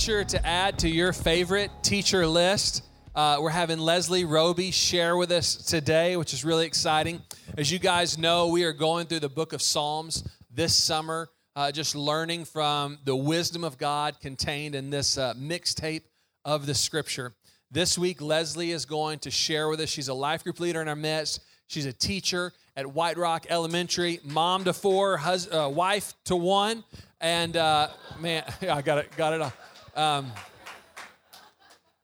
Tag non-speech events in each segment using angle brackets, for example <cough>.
teacher to add to your favorite teacher list. Uh, we're having Leslie Roby share with us today, which is really exciting. As you guys know, we are going through the book of Psalms this summer, uh, just learning from the wisdom of God contained in this uh, mixtape of the scripture. This week, Leslie is going to share with us. She's a life group leader in our midst. She's a teacher at White Rock Elementary, mom to four, hus- uh, wife to one, and uh, man, <laughs> I got it, got it all. Um,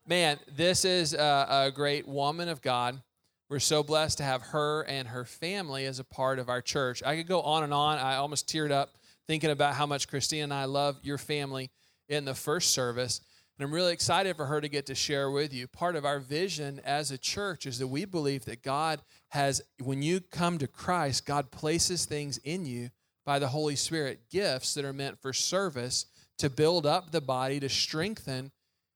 man, this is a, a great woman of God. We're so blessed to have her and her family as a part of our church. I could go on and on. I almost teared up thinking about how much Christine and I love your family in the first service. And I'm really excited for her to get to share with you. Part of our vision as a church is that we believe that God has, when you come to Christ, God places things in you by the Holy Spirit, gifts that are meant for service to build up the body, to strengthen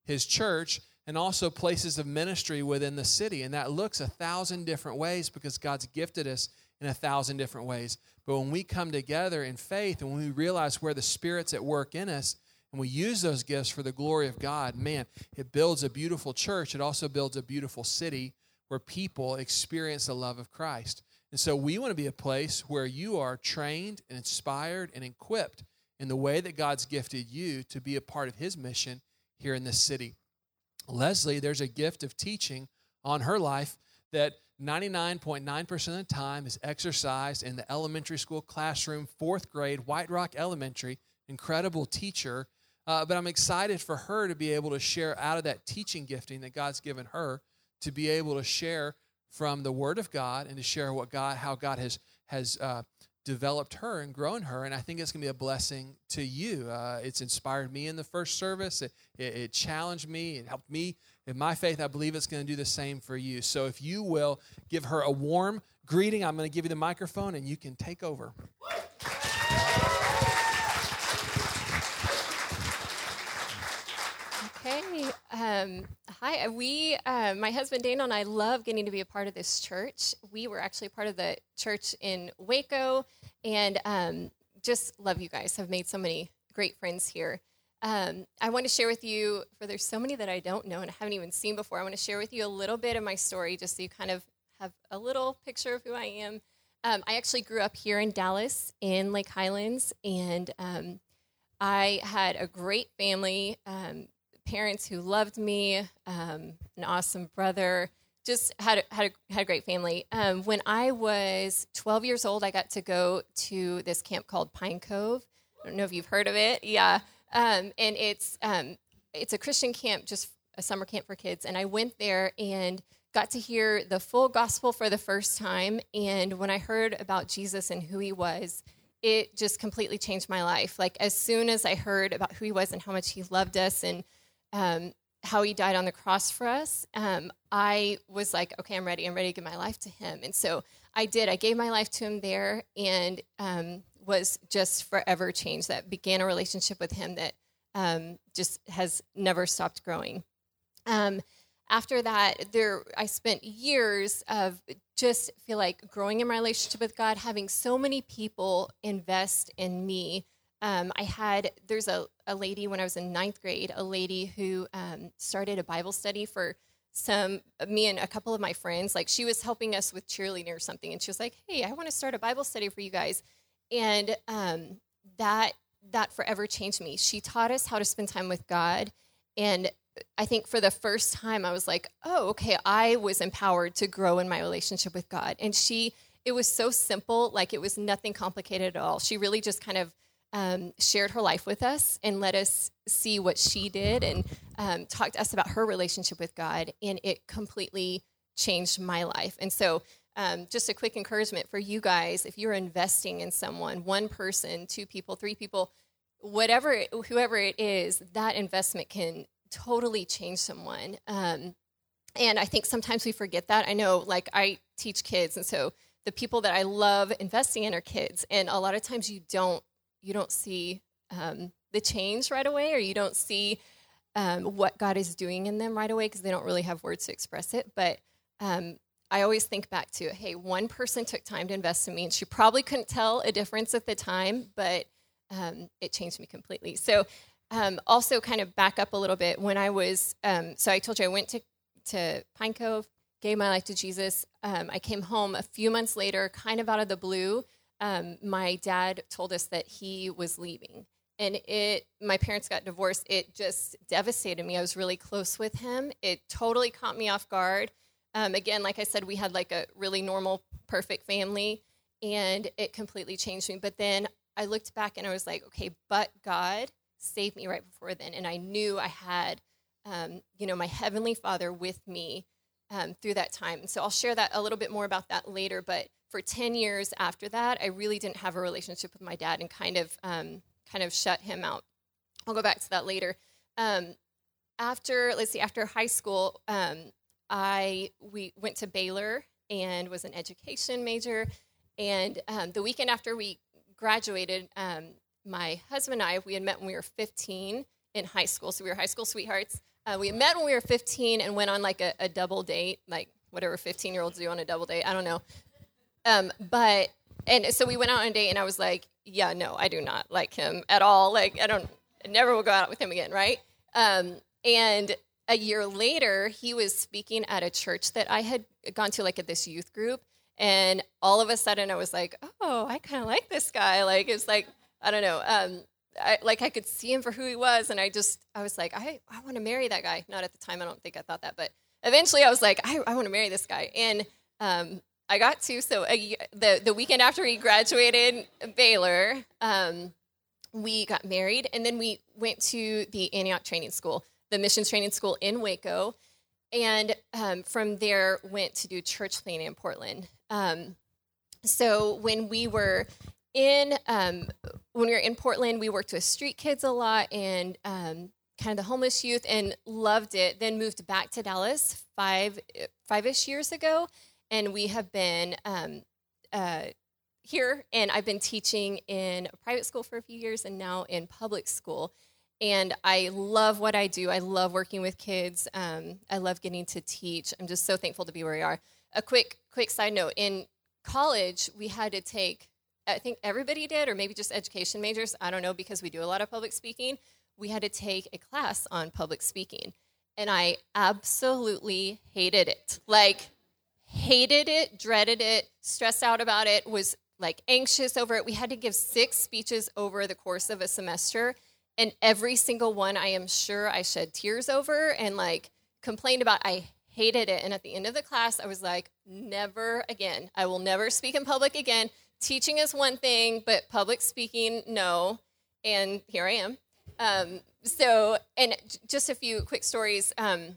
his church, and also places of ministry within the city. And that looks a thousand different ways because God's gifted us in a thousand different ways. But when we come together in faith and when we realize where the Spirit's at work in us, and we use those gifts for the glory of God, man, it builds a beautiful church. It also builds a beautiful city where people experience the love of Christ. And so we want to be a place where you are trained and inspired and equipped in the way that God's gifted you to be a part of his mission here in this city. Leslie, there's a gift of teaching on her life that 99.9% of the time is exercised in the elementary school classroom, fourth grade, White Rock Elementary. Incredible teacher. Uh, but I'm excited for her to be able to share out of that teaching gifting that God's given her to be able to share from the Word of God and to share what God, how God has has uh, developed her and grown her. And I think it's going to be a blessing to you. Uh, it's inspired me in the first service. It, it, it, challenged me. It helped me in my faith. I believe it's going to do the same for you. So if you will give her a warm greeting, I'm going to give you the microphone and you can take over. Okay. Um, hi. Uh, we, uh, my husband Daniel and I love getting to be a part of this church. We were actually part of the church in Waco, and um, just love you guys. Have made so many great friends here. Um, I want to share with you, for there's so many that I don't know and I haven't even seen before. I want to share with you a little bit of my story, just so you kind of have a little picture of who I am. Um, I actually grew up here in Dallas, in Lake Highlands, and um, I had a great family. Um, parents who loved me, um, an awesome brother, just had a, had a, had a great family. Um, when I was 12 years old, I got to go to this camp called Pine Cove. I don't know if you've heard of it. Yeah, um, and it's um, it's a Christian camp, just a summer camp for kids. And I went there and got to hear the full gospel for the first time. And when I heard about Jesus and who he was, it just completely changed my life. Like as soon as I heard about who he was and how much he loved us and um, how he died on the cross for us, um, I was like, okay, I'm ready. I'm ready to give my life to him. And so I did. I gave my life to him there and um, was just forever changed. That began a relationship with him that um, just has never stopped growing. Um, after that, there I spent years of just feel like growing in my relationship with God, having so many people invest in me um, I had, there's a, a lady when I was in ninth grade, a lady who um, started a Bible study for some, me and a couple of my friends. Like she was helping us with cheerleading or something. And she was like, hey, I want to start a Bible study for you guys. And um, that, that forever changed me. She taught us how to spend time with God. And I think for the first time, I was like, oh, okay, I was empowered to grow in my relationship with God. And she, it was so simple, like it was nothing complicated at all. She really just kind of um, shared her life with us and let us see what she did and um, talked to us about her relationship with God. And it completely changed my life. And so, um, just a quick encouragement for you guys if you're investing in someone, one person, two people, three people, whatever, whoever it is, that investment can totally change someone. Um, and I think sometimes we forget that. I know, like, I teach kids, and so the people that I love investing in are kids. And a lot of times you don't you don't see um, the change right away, or you don't see um, what God is doing in them right away because they don't really have words to express it. But um, I always think back to, hey, one person took time to invest in me, and she probably couldn't tell a difference at the time, but um, it changed me completely. So um, also kind of back up a little bit. When I was, um, so I told you I went to to Pine Cove, gave my life to Jesus. I came home a few months later, kind of out of the blue. Um, my dad told us that he was leaving, and it. My parents got divorced. It just devastated me. I was really close with him. It totally caught me off guard. Um, again, like I said, we had like a really normal, perfect family, and it completely changed me. But then I looked back and I was like, okay, but God saved me right before then, and I knew I had, um, you know, my heavenly Father with me um, through that time. So I'll share that a little bit more about that later. But for ten years after that, I really didn't have a relationship with my dad, and kind of, um, kind of shut him out. I'll go back to that later. Um, after let's see, after high school, um, I we went to Baylor and was an education major. And um, the weekend after we graduated, um, my husband and I, we had met when we were 15 in high school. So we were high school sweethearts. Uh, we met when we were 15 and went on like a, a double date, like whatever 15 year olds do on a double date. I don't know. Um, but, and so we went out on a date and I was like, yeah, no, I do not like him at all. Like, I don't, I never will go out with him again, right? Um, and a year later, he was speaking at a church that I had gone to, like at this youth group. And all of a sudden, I was like, oh, I kind of like this guy. Like, it's like, I don't know. Um, I, like I could see him for who he was, and I just I was like, I, I want to marry that guy. Not at the time, I don't think I thought that, but eventually I was like, I, I want to marry this guy, and um, I got to. So a, the the weekend after he graduated Baylor, um, we got married, and then we went to the Antioch Training School, the missions training school in Waco, and um, from there went to do church planting in Portland. Um, so when we were in um, when we were in Portland, we worked with street kids a lot and um, kind of the homeless youth, and loved it. Then moved back to Dallas five five ish years ago, and we have been um, uh, here. And I've been teaching in a private school for a few years, and now in public school. And I love what I do. I love working with kids. Um, I love getting to teach. I'm just so thankful to be where we are. A quick quick side note: in college, we had to take I think everybody did, or maybe just education majors. I don't know because we do a lot of public speaking. We had to take a class on public speaking, and I absolutely hated it. Like, hated it, dreaded it, stressed out about it, was like anxious over it. We had to give six speeches over the course of a semester, and every single one I am sure I shed tears over and like complained about. I hated it. And at the end of the class, I was like, never again. I will never speak in public again teaching is one thing, but public speaking, no. And here I am. Um, so, and just a few quick stories. Um,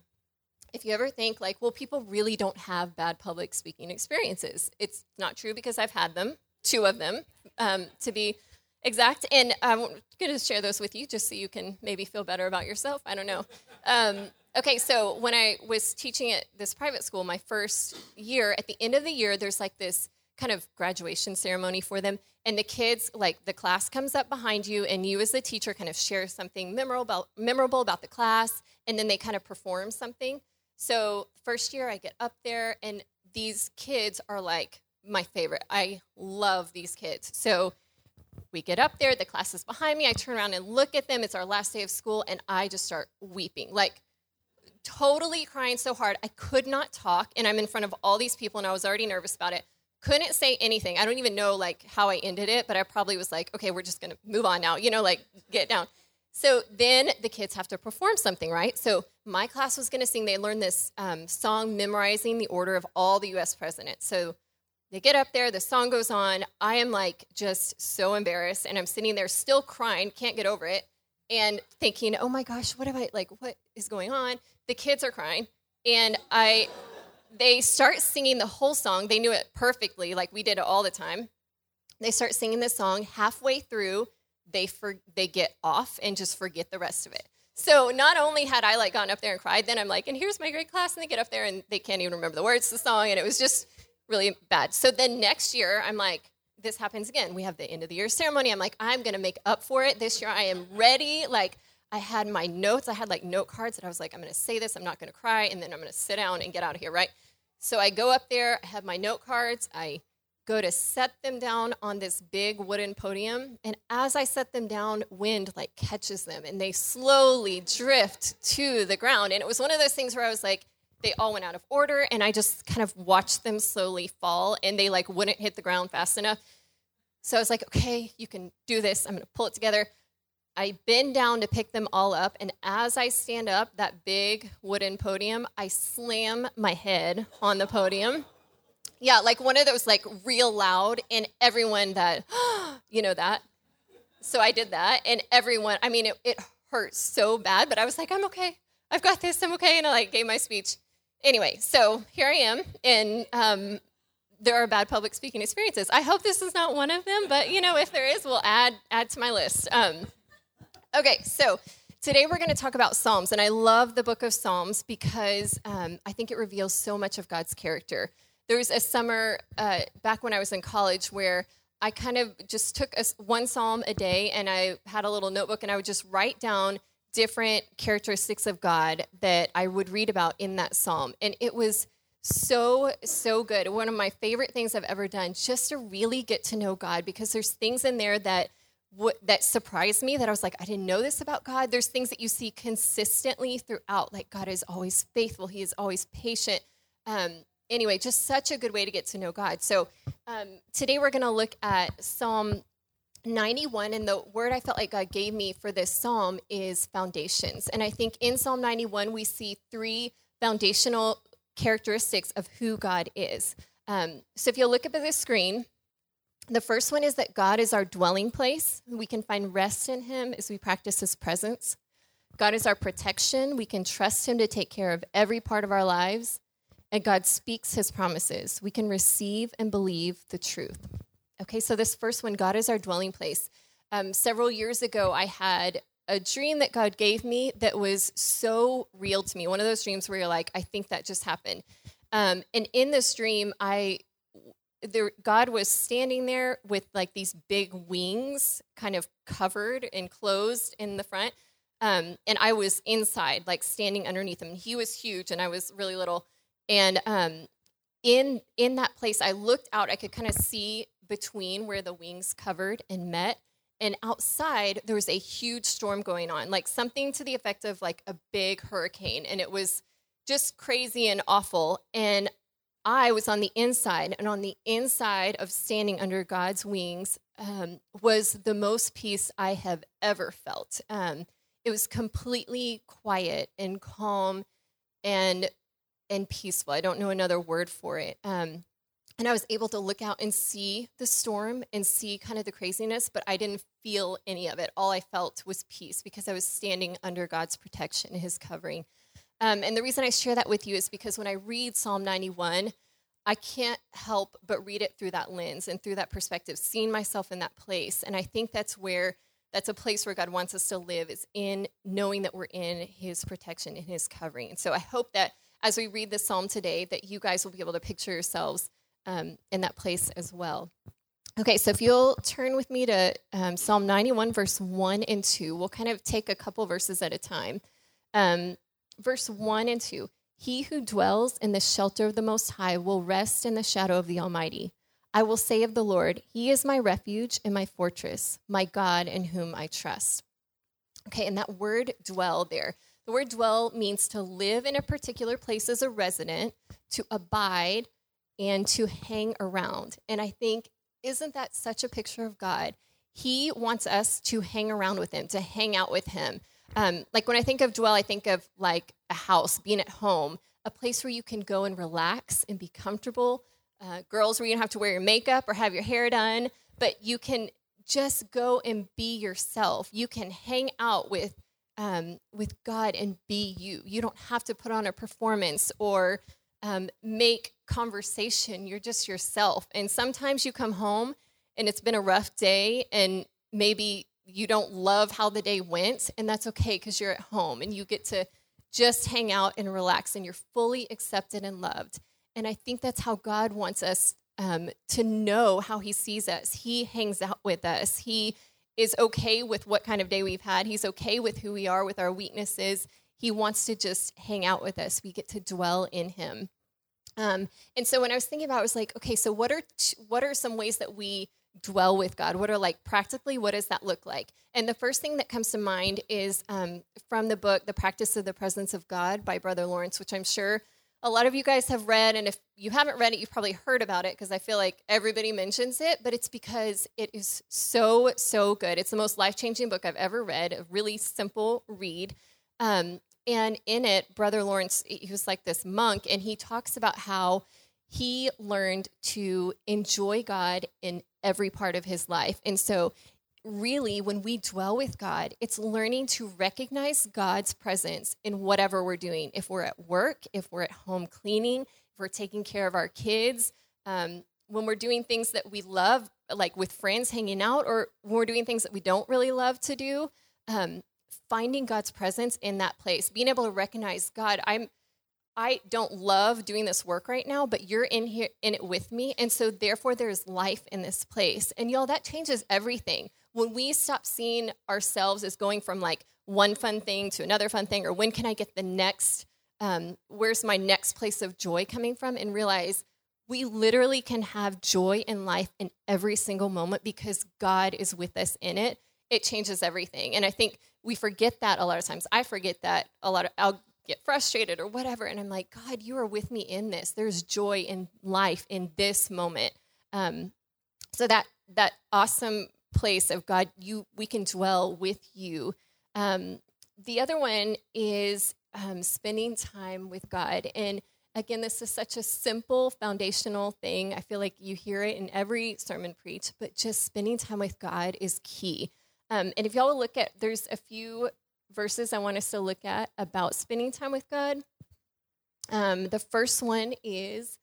if you ever think like, well, people really don't have bad public speaking experiences, it's not true because I've had them, two of them, um, to be exact. And I'm going to share those with you just so you can maybe feel better about yourself. I don't know. Um, okay, so when I was teaching at this private school, my first year, at the end of the year, there's like this kind of graduation ceremony for them. And the kids, like the class comes up behind you, and you as the teacher kind of share something memorable, memorable about the class, and then they kind of perform something. So, first year, I get up there, and these kids are like my favorite. I love these kids. So, we get up there, the class is behind me. I turn around and look at them. It's our last day of school, and I just start weeping like, totally crying so hard. I could not talk, and I'm in front of all these people, and I was already nervous about it couldn't say anything. I don't even know like how I ended it, but I probably was like, okay, we're just gonna move on now, you know, like get down. So then the kids have to perform something, right? So my class was gonna sing. They learned this um, song, memorizing the order of all the U.S. presidents. So they get up there, the song goes on. I am like just so embarrassed, and I'm sitting there still crying, can't get over it, and thinking, oh my gosh, what have I like? What is going on? The kids are crying, and I they start singing the whole song. They knew it perfectly, like we did it all the time. They start singing the song. Halfway through, they for, they get off and just forget the rest of it. So not only had I like gone up there and cried, then I'm like, and here's my great class, and they get up there and they can't even remember the words to the song, and it was just really bad. So then next year, I'm like, this happens again. We have the end of the year ceremony. I'm like, I'm gonna make up for it this year. I am ready. Like I had my notes. I had like note cards that I was like, I'm gonna say this. I'm not gonna cry, and then I'm gonna sit down and get out of here, right? So I go up there, I have my note cards, I go to set them down on this big wooden podium. And as I set them down, wind like catches them and they slowly drift to the ground. And it was one of those things where I was like, they all went out of order and I just kind of watched them slowly fall and they like wouldn't hit the ground fast enough. So I was like, okay, you can do this. I'm going to pull it together. I bend down to pick them all up. And as I stand up, that big wooden podium, I slam my head on the podium yeah, like one of those like real loud, and everyone that, <gasps> you know that. So I did that, and everyone. I mean, it, it hurt so bad, but I was like, I'm okay. I've got this. I'm okay, and I like gave my speech. Anyway, so here I am, and um, there are bad public speaking experiences. I hope this is not one of them, but you know, if there is, we'll add add to my list. Um, okay, so today we're going to talk about Psalms, and I love the book of Psalms because um, I think it reveals so much of God's character there was a summer uh, back when I was in college where I kind of just took a, one psalm a day and I had a little notebook and I would just write down different characteristics of God that I would read about in that psalm. And it was so, so good. One of my favorite things I've ever done just to really get to know God because there's things in there that that surprised me that I was like, I didn't know this about God. There's things that you see consistently throughout, like God is always faithful, He is always patient. Um, anyway, just such a good way to get to know God. So um, today we're going to look at Psalm 91, and the word I felt like God gave me for this psalm is foundations. And I think in Psalm 91, we see three foundational characteristics of who God is. Um, so if you'll look up at the screen, the first one is that God is our dwelling place. We can find rest in Him as we practice His presence. God is our protection. We can trust Him to take care of every part of our lives and God speaks his promises. We can receive and believe the truth. Okay, so this first one, God is our dwelling place. Um, several years ago, I had a dream that God gave me that was so real to me. One of those dreams where you're like, I think that just happened. Um, and in this dream, I there, God was standing there with like these big wings, kind of covered and closed in the front. Um, and I was inside, like standing underneath him. He was huge, and I was really little. And um, in in that place, I looked out. I could kind of see between where the wings covered and met. And outside, there was a huge storm going on, like something to the effect of like a big hurricane. And it was just crazy and awful. And I was on the inside, and on the inside of standing under God's wings um, was the most peace I have ever felt. Um, it was completely quiet and calm and and peaceful. I don't know another word for it. Um, and I was able to look out and see the storm and see kind of the craziness, but I didn't feel any of it. All I felt was peace because I was standing under God's protection, His covering. Um, and the reason I share that with you is because when I read Psalm 91, I can't help but read it through that lens and through that perspective, seeing myself in that place. And I think that's where that's a place where God wants us to live is in knowing that we're in His protection, in His covering. And so I hope that as we read this psalm today, that you guys will be able to picture yourselves um, in that place as well. Okay, so if you'll turn with me to um, Psalm 91, verse 1 and 2, we'll kind of take a couple verses at a time. Um, verse 1 and 2 He who dwells in the shelter of the Most High will rest in the shadow of the Almighty. I will say of the Lord, He is my refuge and my fortress, my God in whom I trust. Okay, and that word dwell there, the word dwell means to live in a particular place as a resident, to abide, and to hang around. And I think, isn't that such a picture of God? He wants us to hang around with Him, to hang out with Him. Um, like when I think of dwell, I think of like a house, being at home, a place where you can go and relax and be comfortable. Uh, girls, where you don't have to wear your makeup or have your hair done, but you can just go and be yourself. You can hang out with um, with God and be you. You don't have to put on a performance or um, make conversation. You're just yourself. And sometimes you come home and it's been a rough day and maybe you don't love how the day went, and that's okay because you're at home and you get to just hang out and relax and you're fully accepted and loved. And I think that's how God wants us um, to know how He sees us. He hangs out with us. He is okay with what kind of day we've had. He's okay with who we are, with our weaknesses. He wants to just hang out with us. We get to dwell in Him. Um, and so when I was thinking about, it, I was like, okay, so what are t- what are some ways that we dwell with God? What are like practically? What does that look like? And the first thing that comes to mind is um, from the book, "The Practice of the Presence of God" by Brother Lawrence, which I'm sure a lot of you guys have read. And if you haven't read it, you've probably heard about it because I feel like everybody mentions it. But it's because it is so so good. It's the most life changing book I've ever read. A really simple read. Um, and in it, Brother Lawrence, he was like this monk, and he talks about how he learned to enjoy God in every part of his life. And so, really, when we dwell with God, it's learning to recognize God's presence in whatever we're doing. If we're at work, if we're at home cleaning, if we're taking care of our kids, um, when we're doing things that we love, like with friends hanging out, or when we're doing things that we don't really love to do. Um, finding God's presence in that place, being able to recognize God, I'm I don't love doing this work right now, but you're in here in it with me. And so therefore there's life in this place. And y'all, that changes everything. When we stop seeing ourselves as going from like one fun thing to another fun thing, or when can I get the next, um, where's my next place of joy coming from, and realize we literally can have joy in life in every single moment because God is with us in it. It changes everything. And I think we forget that a lot of times. I forget that a lot of I'll get frustrated or whatever, and I'm like, God, you are with me in this. There's joy in life in this moment. Um, so that that awesome place of God, you we can dwell with you. Um, the other one is um, spending time with God, and again, this is such a simple foundational thing. I feel like you hear it in every sermon preach, but just spending time with God is key. Um, and if y'all look at, there's a few verses I want us to look at about spending time with God. Um, the first one is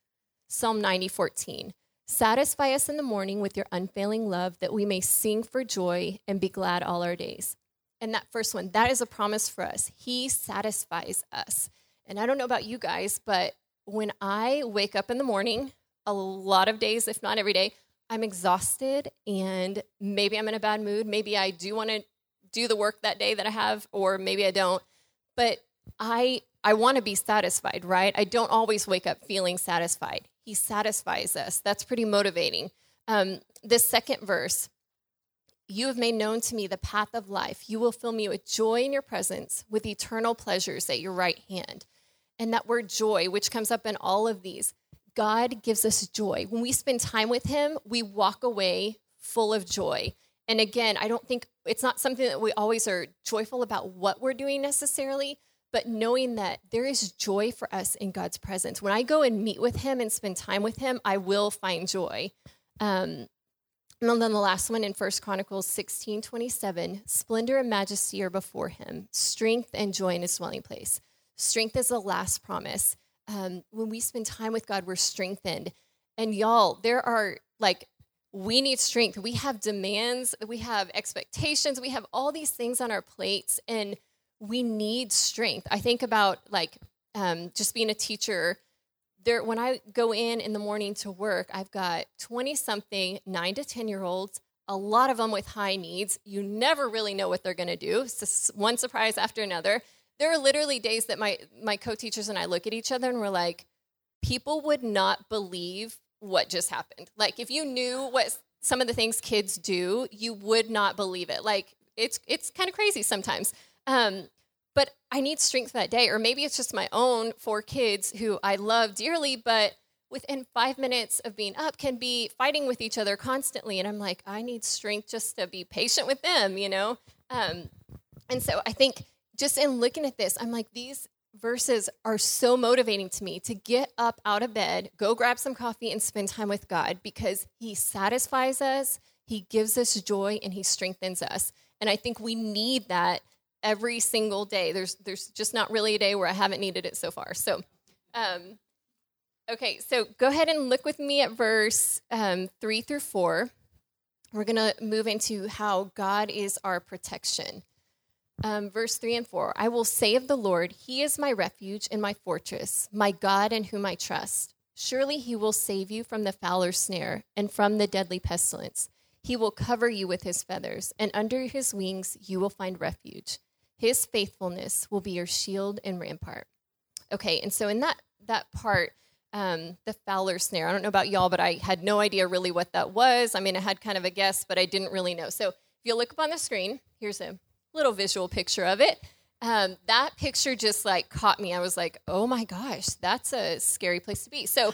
Psalm 90, 14. Satisfy us in the morning with your unfailing love that we may sing for joy and be glad all our days. And that first one, that is a promise for us. He satisfies us. And I don't know about you guys, but when I wake up in the morning, a lot of days, if not every day, I'm exhausted and maybe I'm in a bad mood. Maybe I do want to do the work that day that I have, or maybe I don't. But I I want to be satisfied, right? I don't always wake up feeling satisfied. He satisfies us. That's pretty motivating. Um, this second verse, you have made known to me the path of life. You will fill me with joy in your presence, with eternal pleasures at your right hand. And that word joy, which comes up in all of these, God gives us joy. When we spend time with Him, we walk away full of joy. And again, I don't think it's not something that we always are joyful about what we're doing necessarily, but knowing that there is joy for us in God's presence. When I go and meet with Him and spend time with Him, I will find joy. Um, and then the last one in First Chronicles 16 27 splendor and majesty are before him, strength and joy in his dwelling place. Strength is the last promise um, when we spend time with God, we're strengthened. And y'all, there are like, we need strength. We have demands, we have expectations, we have all these things on our plates, and we need strength. I think about like um, just being a teacher. There, when I go in in the morning to work, I've got 20 something, nine to 10 year olds, a lot of them with high needs. You never really know what they're going to do. It's just one surprise after another there are literally days that my my co-teachers and I look at each other and we're like, people would not believe what just happened. Like if you knew what some of the things kids do, you would not believe it. Like it's it's kind of crazy sometimes. Um, but I need strength that day, or maybe it's just my own four kids who I love dearly, but within five minutes of being up can be fighting with each other constantly, and I'm like, I need strength just to be patient with them, you know. Um, and so I think just in looking at this, I'm like, these verses are so motivating to me to get up out of bed, go grab some coffee, and spend time with God because He satisfies us, He gives us joy, and He strengthens us. And I think we need that every single day. There's there's just not really a day where I haven't needed it so far. So, um, okay, so go ahead and look with me at verse um, three through four. We're gonna move into how God is our protection um, verse 3 and 4 I will say of the Lord, He is my refuge and my fortress, my God in whom I trust. Surely He will save you from the fowler's snare and from the deadly pestilence. He will cover you with His feathers, and under His wings you will find refuge. His faithfulness will be your shield and rampart. Okay, and so in that that part, um, the Fowler snare. I don't know about y'all, but I had no idea really what that was. I mean, I had kind of a guess, but I didn't really know. So if you look up on the screen, here's a little visual picture of it. Um, that picture just like caught me. I was like, oh my gosh, that's a scary place to be. So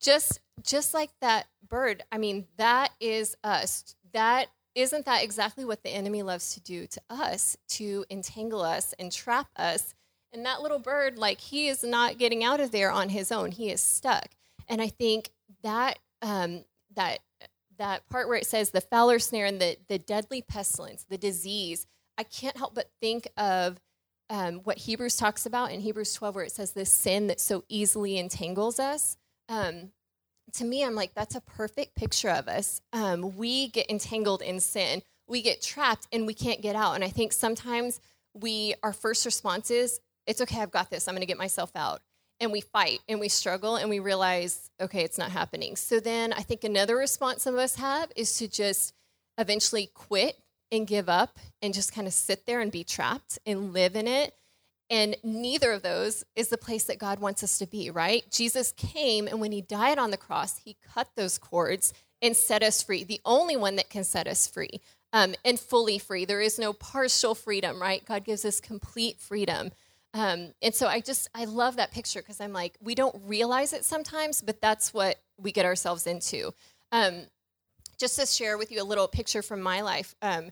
just just like that bird, I mean, that is us. That isn't that exactly what the enemy loves to do to us to entangle us and trap us and that little bird like he is not getting out of there on his own he is stuck and i think that um, that that part where it says the fowler snare and the the deadly pestilence the disease i can't help but think of um, what hebrews talks about in hebrews 12 where it says this sin that so easily entangles us um, to me, I'm like, that's a perfect picture of us. Um, we get entangled in sin, we get trapped, and we can't get out. And I think sometimes we, our first response is, it's okay, I've got this, I'm gonna get myself out. And we fight and we struggle and we realize, okay, it's not happening. So then I think another response some of us have is to just eventually quit and give up and just kind of sit there and be trapped and live in it and neither of those is the place that God wants us to be, right? Jesus came, and when he died on the cross, he cut those cords and set us free. The only one that can set us free um, and fully free. There is no partial freedom, right? God gives us complete freedom. Um, and so I just, I love that picture because I'm like, we don't realize it sometimes, but that's what we get ourselves into. Um, just to share with you a little picture from my life. Um,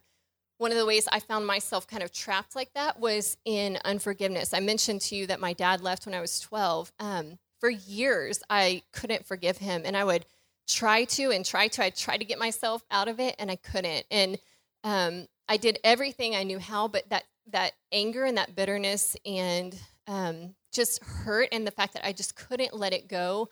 one of the ways I found myself kind of trapped like that was in unforgiveness. I mentioned to you that my dad left when I was 12. Um, for years, I couldn't forgive him, and I would try to and try to. I tried to get myself out of it, and I couldn't. And um, I did everything I knew how, but that that anger and that bitterness and um, just hurt, and the fact that I just couldn't let it go,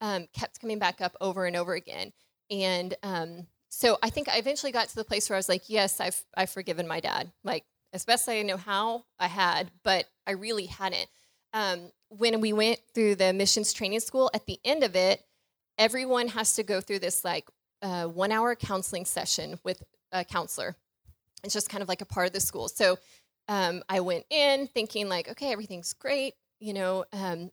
um, kept coming back up over and over again. And um, so I think I eventually got to the place where I was like, yes, I've I've forgiven my dad, like as best I know how I had, but I really hadn't. Um, when we went through the missions training school, at the end of it, everyone has to go through this like uh, one hour counseling session with a counselor. It's just kind of like a part of the school. So um, I went in thinking like, okay, everything's great. You know, um,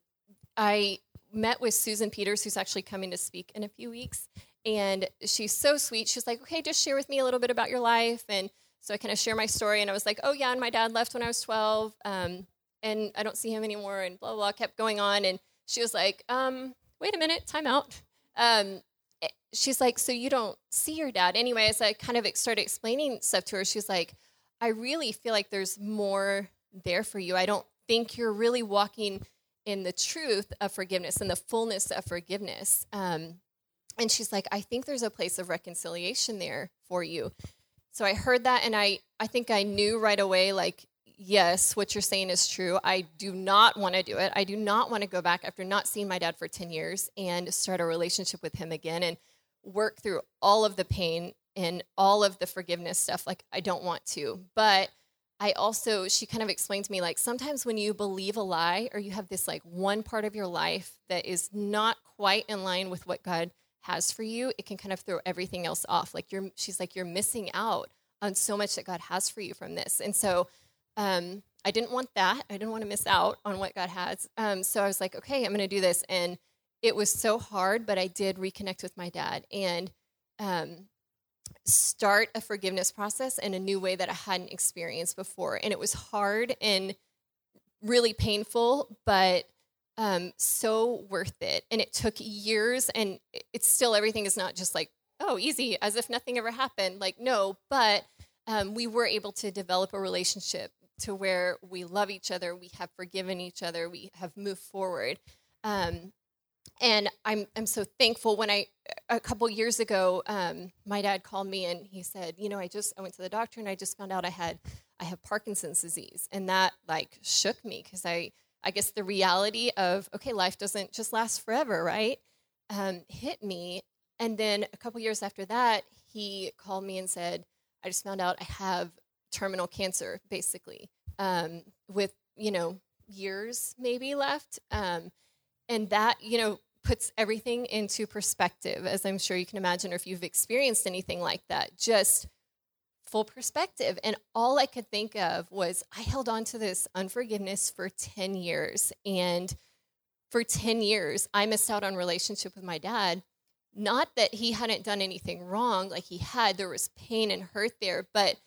I met with Susan Peters, who's actually coming to speak in a few weeks, and she's so sweet. She's like, okay, just share with me a little bit about your life. And so I kind of share my story. And I was like, oh, yeah, and my dad left when I was 12. Um, and I don't see him anymore. And blah, blah, blah, kept going on. And she was like, um, wait a minute, time out. Um, eh, she's like, so you don't see your dad? Anyway, as I kind of started explaining stuff to her, she's like, I really feel like there's more there for you. I don't think you're really walking in the truth of forgiveness and the fullness of forgiveness. Um, and she's like, I think there's a place of reconciliation there for you. So I heard that and I, I think I knew right away, like, yes, what you're saying is true. I do not want to do it. I do not want to go back after not seeing my dad for 10 years and start a relationship with him again and work through all of the pain and all of the forgiveness stuff. Like, I don't want to. But I also, she kind of explained to me, like, sometimes when you believe a lie or you have this, like, one part of your life that is not quite in line with what God has for you, it can kind of throw everything else off. Like you're, she's like, you're missing out on so much that God has for you from this. And so um, I didn't want that. I didn't want to miss out on what God has. Um, so I was like, okay, I'm going to do this. And it was so hard, but I did reconnect with my dad and um, start a forgiveness process in a new way that I hadn't experienced before. And it was hard and really painful, but um, so worth it. And it took years, and it's still everything is not just like, oh, easy, as if nothing ever happened. Like, no, but um, we were able to develop a relationship to where we love each other, we have forgiven each other, we have moved forward. Um, and I'm I'm so thankful. When I a couple years ago, um, my dad called me and he said, you know, I just I went to the doctor and I just found out I had I have Parkinson's disease, and that like shook me because I I guess the reality of, okay, life doesn't just last forever, right? Um, hit me. And then a couple years after that, he called me and said, I just found out I have terminal cancer, basically, um, with, you know, years maybe left. Um, and that, you know, puts everything into perspective, as I'm sure you can imagine, or if you've experienced anything like that. Just full perspective. And all I could think of was I held on to this unforgiveness for 10 years. And for 10 years, I missed out on relationship with my dad. Not that he hadn't done anything wrong, like he had, there was pain and hurt there, but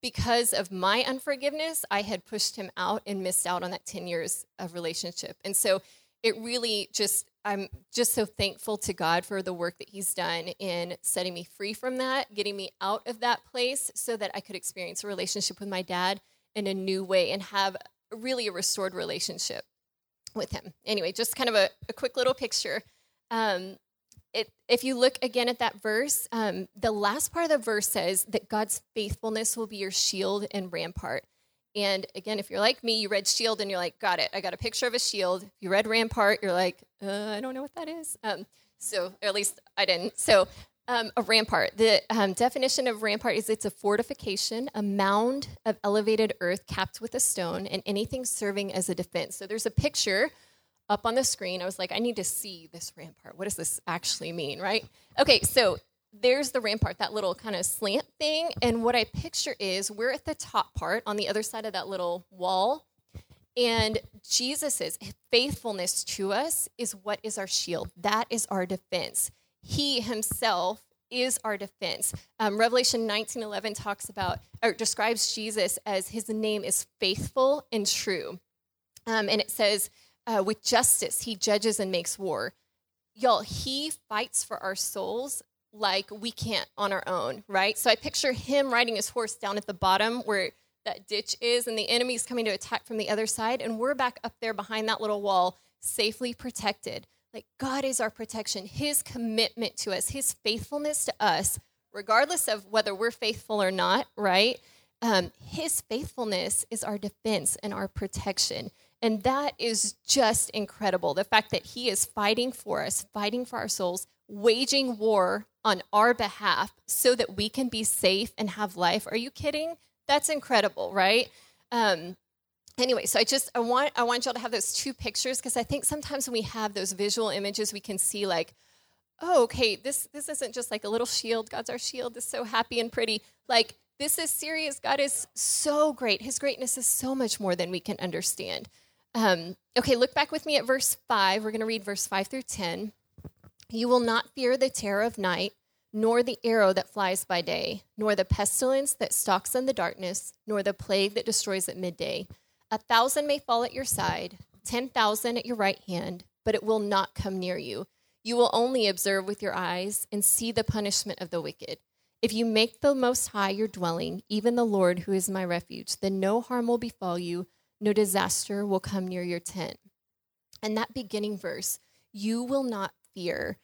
because of my unforgiveness, I had pushed him out and missed out on that 10 years of relationship. And so it really just, I'm just so thankful to God for the work that He's done in setting me free from that, getting me out of that place so that I could experience a relationship with my dad in a new way and have really a restored relationship with him. Anyway, just kind of a, a quick little picture. Um, it, if you look again at that verse, um, the last part of the verse says that God's faithfulness will be your shield and rampart. And again, if you're like me, you read shield and you're like, got it. I got a picture of a shield. If you read rampart, you're like, uh, I don't know what that is. Um, so, at least I didn't. So, um, a rampart. The um, definition of rampart is it's a fortification, a mound of elevated earth capped with a stone, and anything serving as a defense. So there's a picture up on the screen. I was like, I need to see this rampart. What does this actually mean, right? Okay, so there's the rampart, that little kind of slant thing. And what I picture is we're at the top part on the other side of that little wall. And Jesus' faithfulness to us is what is our shield. That is our defense. He himself is our defense. Um, Revelation 19:11 talks about or describes Jesus as his name is faithful and true, um, and it says, uh, "With justice he judges and makes war." Y'all, he fights for our souls like we can't on our own, right? So I picture him riding his horse down at the bottom where that ditch is, and the enemy's coming to attack from the other side, and we're back up there behind that little wall, safely protected. Like God is our protection, His commitment to us, His faithfulness to us, regardless of whether we're faithful or not, right? Um, his faithfulness is our defense and our protection. And that is just incredible. The fact that He is fighting for us, fighting for our souls, waging war on our behalf so that we can be safe and have life. Are you kidding? That's incredible, right? Um, anyway so i just i want i want y'all to have those two pictures because i think sometimes when we have those visual images we can see like oh okay this this isn't just like a little shield. God's our shield. Is so happy and pretty. Like this is serious. God is so great. His greatness is so much more than we can understand. Um, okay look back with me at verse 5 we're going to read verse 5 through 10 you will not fear the terror of night nor the arrow that flies by day nor the pestilence that stalks in the darkness nor the plague that destroys at midday a thousand may fall at your side, 10,000 at your right hand, but it will not come near you. You will only observe with your eyes and see the punishment of the wicked. If you make the Most High your dwelling, even the Lord who is my refuge, then no harm will befall you, no disaster will come near your tent. And that beginning verse, you will not fear.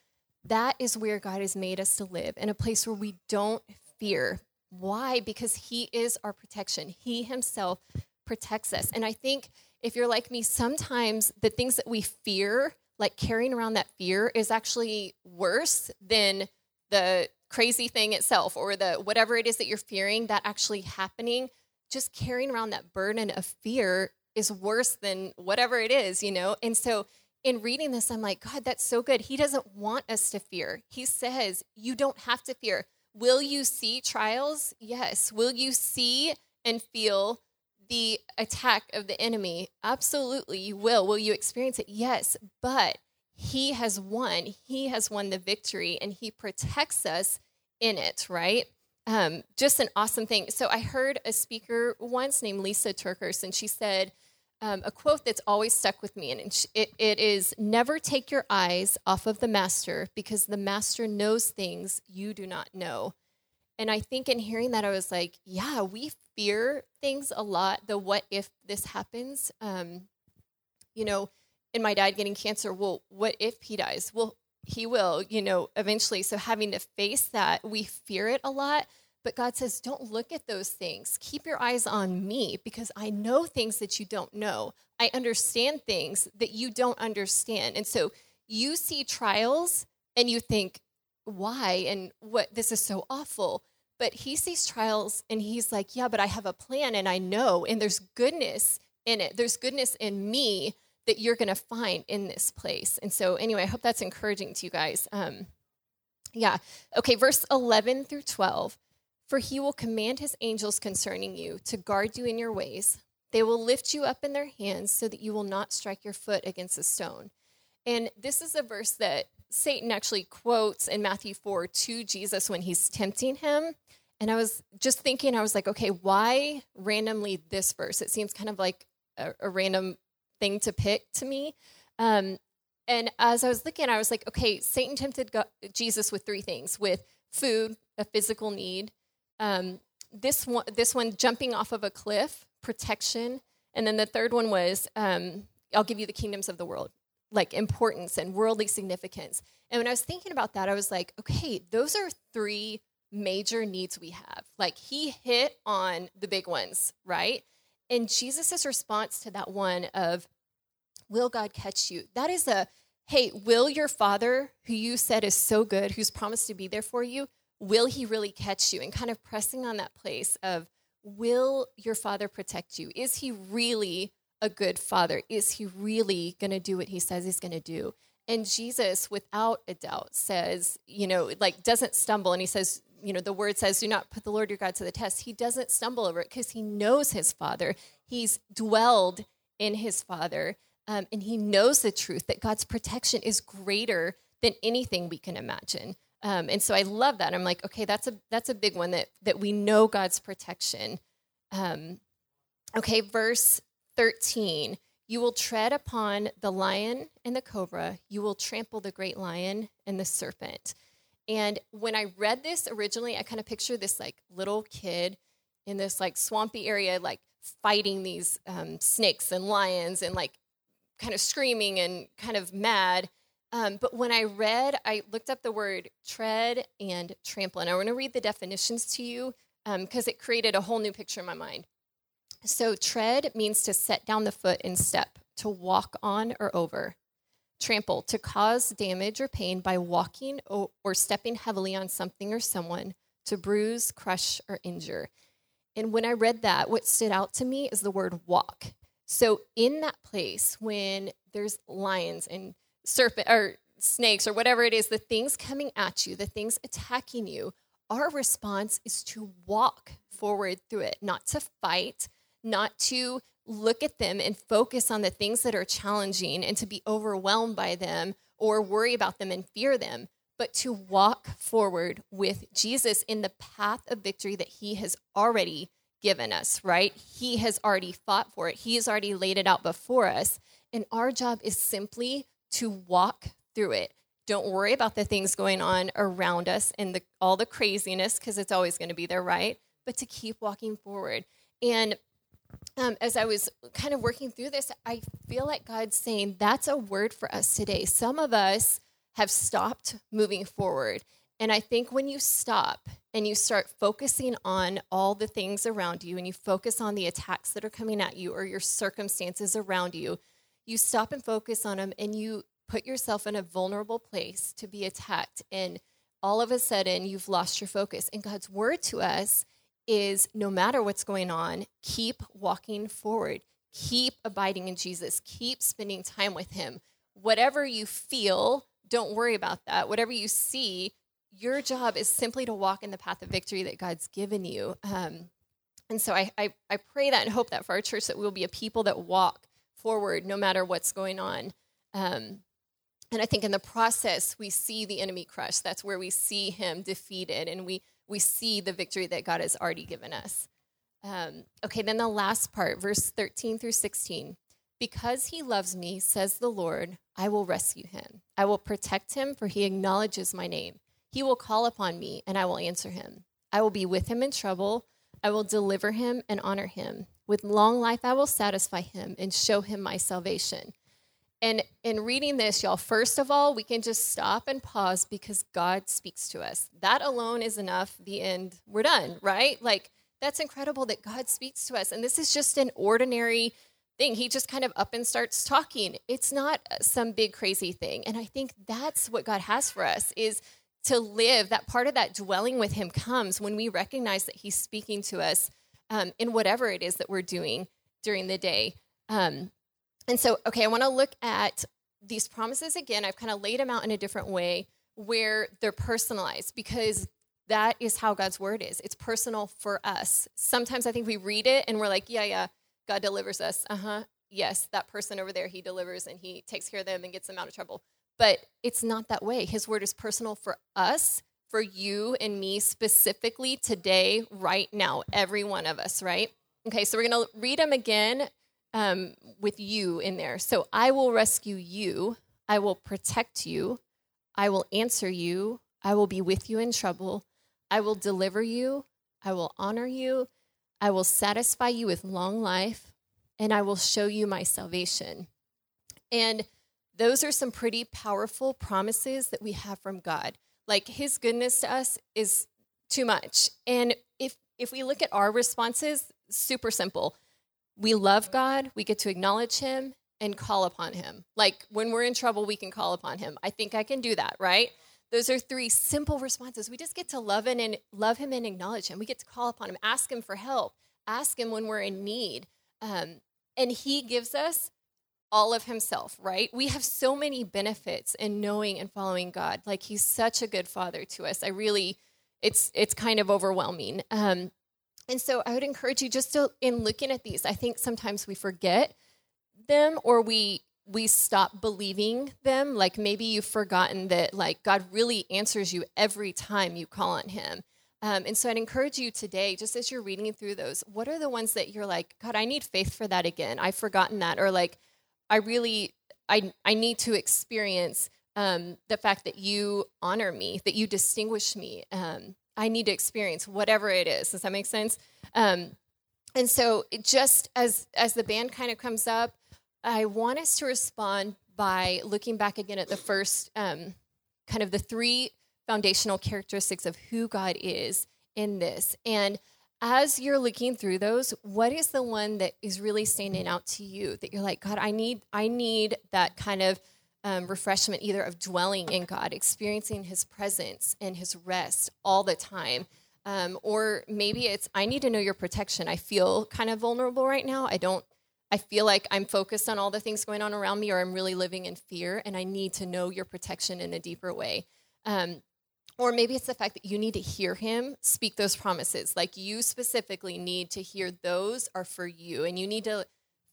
That is where God has made us to live, in a place where we don't fear. Why? Because He is our protection. He Himself protects us. And I think if you're like me, sometimes the things that we fear, like carrying around that fear, is actually worse than the crazy thing itself or the whatever it is that you're fearing that actually happening. Just carrying around that burden of fear is worse than whatever it is, you know? And so in reading this, I'm like, God, that's so good. He doesn't want us to fear. He says, you don't have to fear. Will you see trials? Yes. Will you see and feel the attack of the enemy? Absolutely, you will. Will you experience it? Yes, but he has won. He has won the victory and he protects us in it, right? Um, just an awesome thing. So I heard a speaker once named Lysa TerKeurst, and she said um, a quote that's always stuck with me, and it, it is Never take your eyes off of the master because the master knows things you do not know. And I think in hearing that, I was like, yeah, we fear things a lot. The what if this happens? Um, you know, in my dad getting cancer, well, what if he dies? Well, he will, you know, eventually. So having to face that, we fear it a lot. But God says, don't look at those things. Keep your eyes on me because I know things that you don't know. I understand things that you don't understand. And so you see trials and you think, why? And what? This is so awful. But he sees trials and he's like, yeah, but I have a plan and I know, and there's goodness in it. There's goodness in me that you're going to find in this place. And so, anyway, I hope that's encouraging to you guys. Um, yeah. Okay, verse 11 through 12. For he will command his angels concerning you to guard you in your ways. They will lift you up in their hands so that you will not strike your foot against a stone. And this is a verse that Satan actually quotes in Matthew 4 to Jesus when he's tempting him. And I was just thinking, I was like, okay, why randomly this verse? It seems kind of like a, a random thing to pick to me. Um, and as I was looking, I was like, okay, Satan tempted God, Jesus with three things with food, a physical need, um, this, one, this one jumping off of a cliff, protection. And then the third one was, um, I'll give you the kingdoms of the world, like importance and worldly significance. And when I was thinking about that, I was like, okay, those are three major needs we have. Like he hit on the big ones, right? And Jesus' response to that one of, will God catch you? That is a, hey, will your father, who you said is so good, who's promised to be there for you, will he really catch you? And kind of pressing on that place of, will your father protect you? Is he really a good father? Is he really going to do what he says he's going to do? And Jesus, without a doubt, says, you know, like doesn't stumble. And he says, you know, the word says, do not put the Lord your God to the test. He doesn't stumble over it because he knows his father. He's dwelled in his father. Um, and he knows the truth that God's protection is greater than anything we can imagine. Um, and so I love that. I'm like, okay, that's a that's a big one that that we know God's protection. Um, okay, verse 13. You will tread upon the lion and the cobra. You will trample the great lion and the serpent. And when I read this originally, I kind of pictured this like little kid in this like swampy area, like fighting these um, snakes and lions and like kind of screaming and kind of mad. Um, but when I read, I looked up the word tread and trample. And I want to read the definitions to you because um, it created a whole new picture in my mind. So, tread means to set down the foot in step, to walk on or over. Trample, to cause damage or pain by walking or, or stepping heavily on something or someone, to bruise, crush, or injure. And when I read that, what stood out to me is the word walk. So, in that place, when there's lions and serpent or snakes or whatever it is, the things coming at you, the things attacking you, our response is to walk forward through it, not to fight, not to look at them and focus on the things that are challenging and to be overwhelmed by them or worry about them and fear them, but to walk forward with Jesus in the path of victory that he has already given us, right? He has already fought for it, he has already laid it out before us. And our job is simply to walk through it. Don't worry about the things going on around us and the, all the craziness because it's always going to be there, right? But to keep walking forward. And um, as I was kind of working through this, I feel like God's saying that's a word for us today. Some of us have stopped moving forward. And I think when you stop and you start focusing on all the things around you and you focus on the attacks that are coming at you or your circumstances around you, you stop and focus on them and you put yourself in a vulnerable place to be attacked. And all of a sudden, you've lost your focus. And God's word to us is no matter what's going on, keep walking forward, keep abiding in Jesus, keep spending time with Him. Whatever you feel, don't worry about that. Whatever you see, your job is simply to walk in the path of victory that God's given you. Um, and so I, I, I pray that and hope that for our church that we'll be a people that walk forward no matter what's going on. Um, and I think in the process, we see the enemy crushed. That's where we see him defeated and we, we see the victory that God has already given us. Um, okay, then the last part, verse 13 through 16. Because he loves me, says the Lord, I will rescue him. I will protect him, for he acknowledges my name. He will call upon me, and I will answer him. I will be with him in trouble. I will deliver him and honor him. With long life, I will satisfy him and show him my salvation. And in reading this, y'all, first of all, we can just stop and pause because God speaks to us. That alone is enough. The end, we're done, right? Like, that's incredible that God speaks to us. And this is just an ordinary thing. He just kind of up and starts talking. It's not some big crazy thing. And I think that's what God has for us is to live that part of that dwelling with him comes when we recognize that he's speaking to us um, in whatever it is that we're doing during the day. Um, and so, okay, I want to look at these promises again. I've kind of laid them out in a different way where they're personalized because that is how God's word is. It's personal for us. Sometimes I think we read it and we're like, yeah, yeah, God delivers us. Uh huh. yes, that person over there, he delivers and he takes care of them and gets them out of trouble. But it's not that way. His word is personal for us, for you and me specifically today, right now, every one of us, right? Okay, so we're going to read them again um, with you in there. So I will rescue you, I will protect you, I will answer you, I will be with you in trouble, I will deliver you, I will honor you, I will satisfy you with long life, and I will show you my salvation. And those are some pretty powerful promises that we have from God. Like his goodness to us is too much. And if if we look at our responses, super simple. We love God, we get to acknowledge him and call upon him. Like when we're in trouble, we can call upon him. I think I can do that, right? Those are three simple responses. We just get to love him and love him and acknowledge him. We get to call upon him, ask him for help, ask him when we're in need. Um, and he gives us all of himself, right? We have so many benefits in knowing and following God. Like he's such a good father to us. I really, it's it's kind of overwhelming. Um, and so I would encourage you just to in looking at these. I think sometimes we forget them or we we stop believing them. Like maybe you've forgotten that like God really answers you every time you call on Him. Um, and so I'd encourage you today, just as you're reading through those, what are the ones that you're like, God, I need faith for that again. I've forgotten that, or like I really I I need to experience um, the fact that you honor me, that you distinguish me. Um, I need to experience whatever it is. Does that make sense? Um, and so, just as as the band kind of comes up, I want us to respond by looking back again at the first um, kind of the three foundational characteristics of who God is in this, and as you're looking through those what is the one that is really standing out to you that you're like god i need i need that kind of um, refreshment either of dwelling in god experiencing his presence and his rest all the time? Um, or maybe it's i need to know your protection. I feel kind of vulnerable right now. I don't i feel like i'm focused on all the things going on around me or i'm really living in fear and i need to know your protection in a deeper way. Um, or maybe it's the fact that you need to hear him speak those promises. Like you specifically need to hear those are for you, and you need to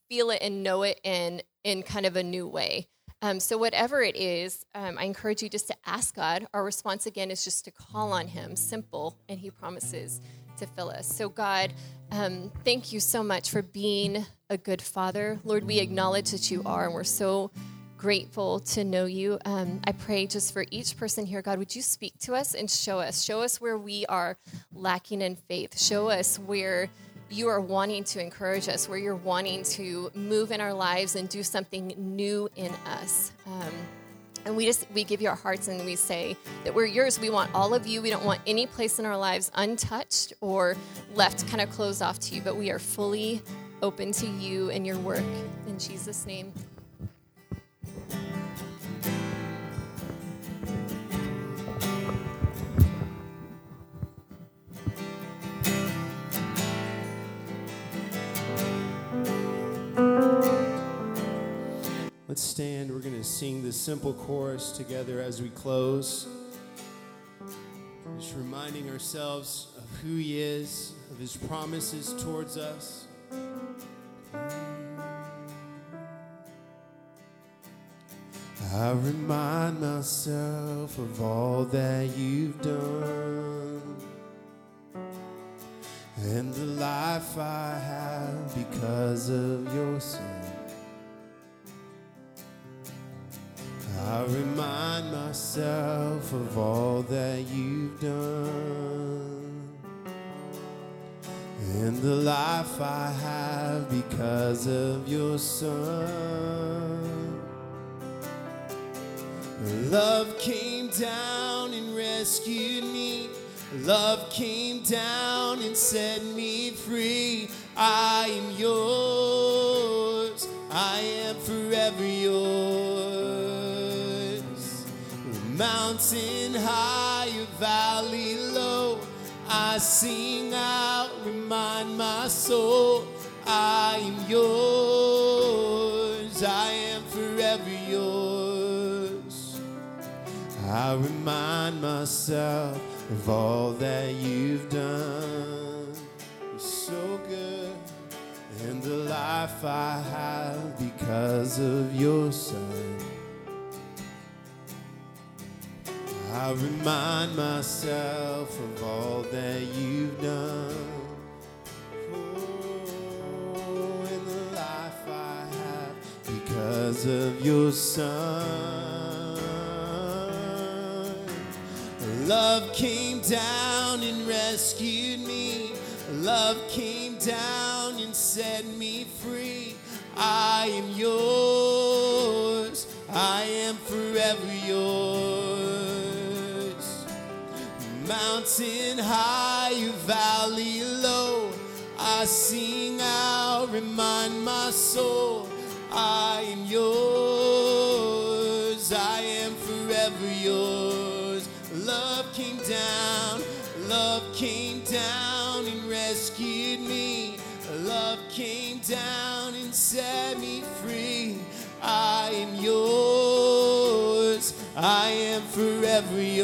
feel it and know it in in kind of a new way. Um, so whatever it is, um, I encourage you just to ask God. Our response again is just to call on Him, simple, and He promises to fill us. So God, um, thank you so much for being a good Father, Lord. We acknowledge that you are, and we're so grateful to know you. Um, I pray just for each person here, God, would you speak to us and show us? Show us where we are lacking in faith. Show us where you are wanting to encourage us, where you're wanting to move in our lives and do something new in us. Um, and we just we give you our hearts and we say that we're yours. We want all of you. We don't want any place in our lives untouched or left kind of closed off to you, but we are fully open to you and your work. In Jesus' name. Let's stand. We're going to sing this simple chorus together as we close. Just reminding ourselves of who He is, of His promises towards us. I remind myself of all that you've done and the life I have because of your Son. I remind myself of all that you've done and the life I have because of your Son. Love came down and rescued me. Love came down and set me free. I am yours. I am forever Mountain high, valley low. I sing out, remind my soul. I am yours. I am forever yours. I remind myself of all that you've done. So good, and the life I have because of your Son. I remind myself of all that you've done. Oh, and the life I have because of your Son. Love came down and rescued me. Love came down and set me free. I am yours. I am forever yours. Mountain high, valley low. I sing out, remind my soul. I am yours. I am forever yours. Love came down, love came down and rescued me. Love came down and set me free. I am yours, I am forever yours.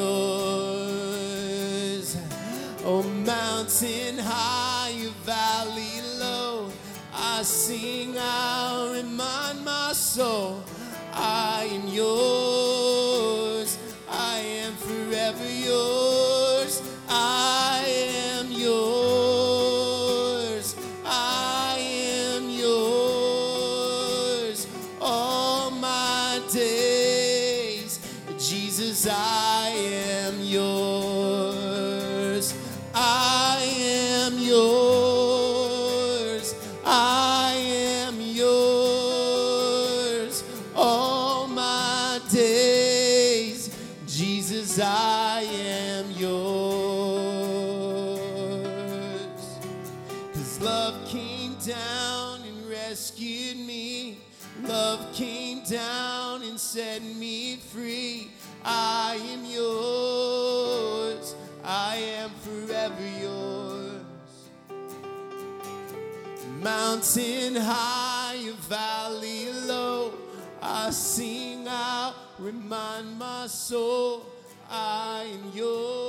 Mountain high, valley low, I sing, I remind my soul, I am yours, I am forever yours, I remind my soul, I am yours.